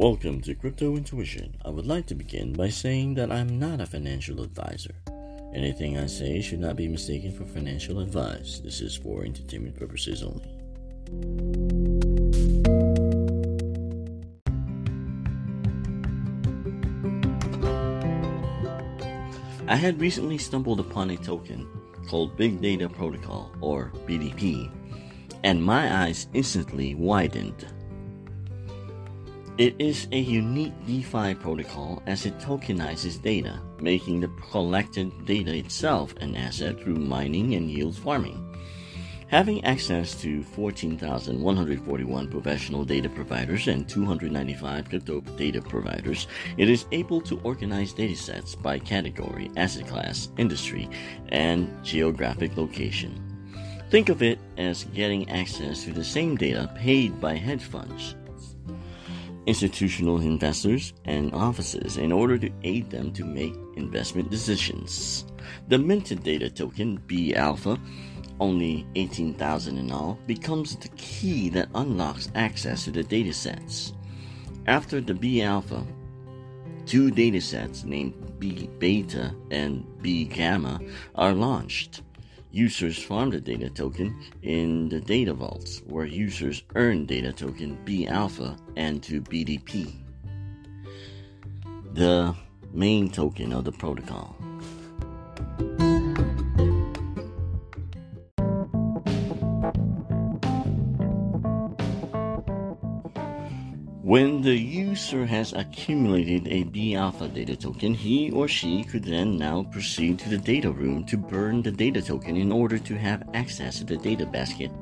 Welcome to Crypto Intuition. I would like to begin by saying that I'm not a financial advisor. Anything I say should not be mistaken for financial advice. This is for entertainment purposes only. I had recently stumbled upon a token called Big Data Protocol, or BDP, and my eyes instantly widened. It is a unique DeFi protocol as it tokenizes data, making the collected data itself an asset through mining and yield farming. Having access to 14,141 professional data providers and 295 crypto data providers, it is able to organize datasets by category, asset class, industry, and geographic location. Think of it as getting access to the same data paid by hedge funds institutional investors, and offices in order to aid them to make investment decisions. The minted data token, B Alpha, only 18,000 in all, becomes the key that unlocks access to the datasets. After the B Alpha, two datasets named B Beta and B Gamma are launched. Users farm the data token in the data vaults, where users earn data token B alpha and to BDP, the main token of the protocol. When the user has accumulated a B alpha data token, he or she could then now proceed to the data room to burn the data token in order to have access to the data basket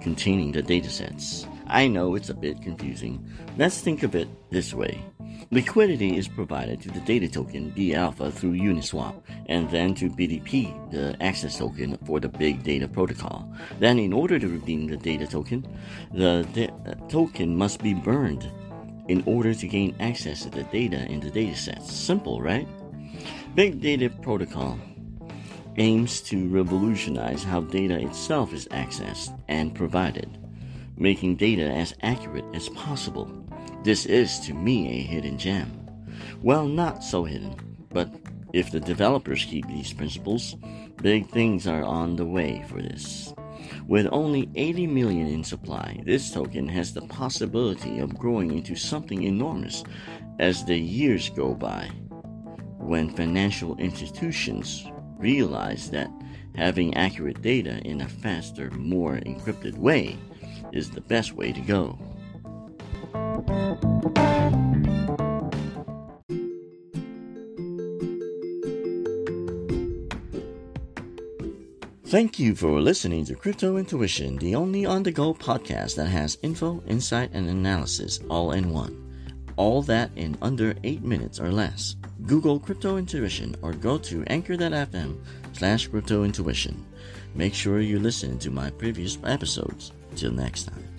containing the datasets. I know it's a bit confusing. Let's think of it this way. Liquidity is provided to the data token B alpha through Uniswap and then to BDP, the access token for the big data protocol. Then, in order to redeem the data token, the uh, token must be burned in order to gain access to the data in the datasets. Simple, right? Big Data Protocol aims to revolutionize how data itself is accessed and provided, making data as accurate as possible. This is, to me, a hidden gem. Well, not so hidden, but if the developers keep these principles, big things are on the way for this. With only 80 million in supply, this token has the possibility of growing into something enormous as the years go by. When financial institutions realize that having accurate data in a faster, more encrypted way is the best way to go. Thank you for listening to Crypto Intuition, the only on the go podcast that has info, insight, and analysis all in one. All that in under 8 minutes or less. Google Crypto Intuition or go to anchor.fm slash crypto intuition. Make sure you listen to my previous episodes. Till next time.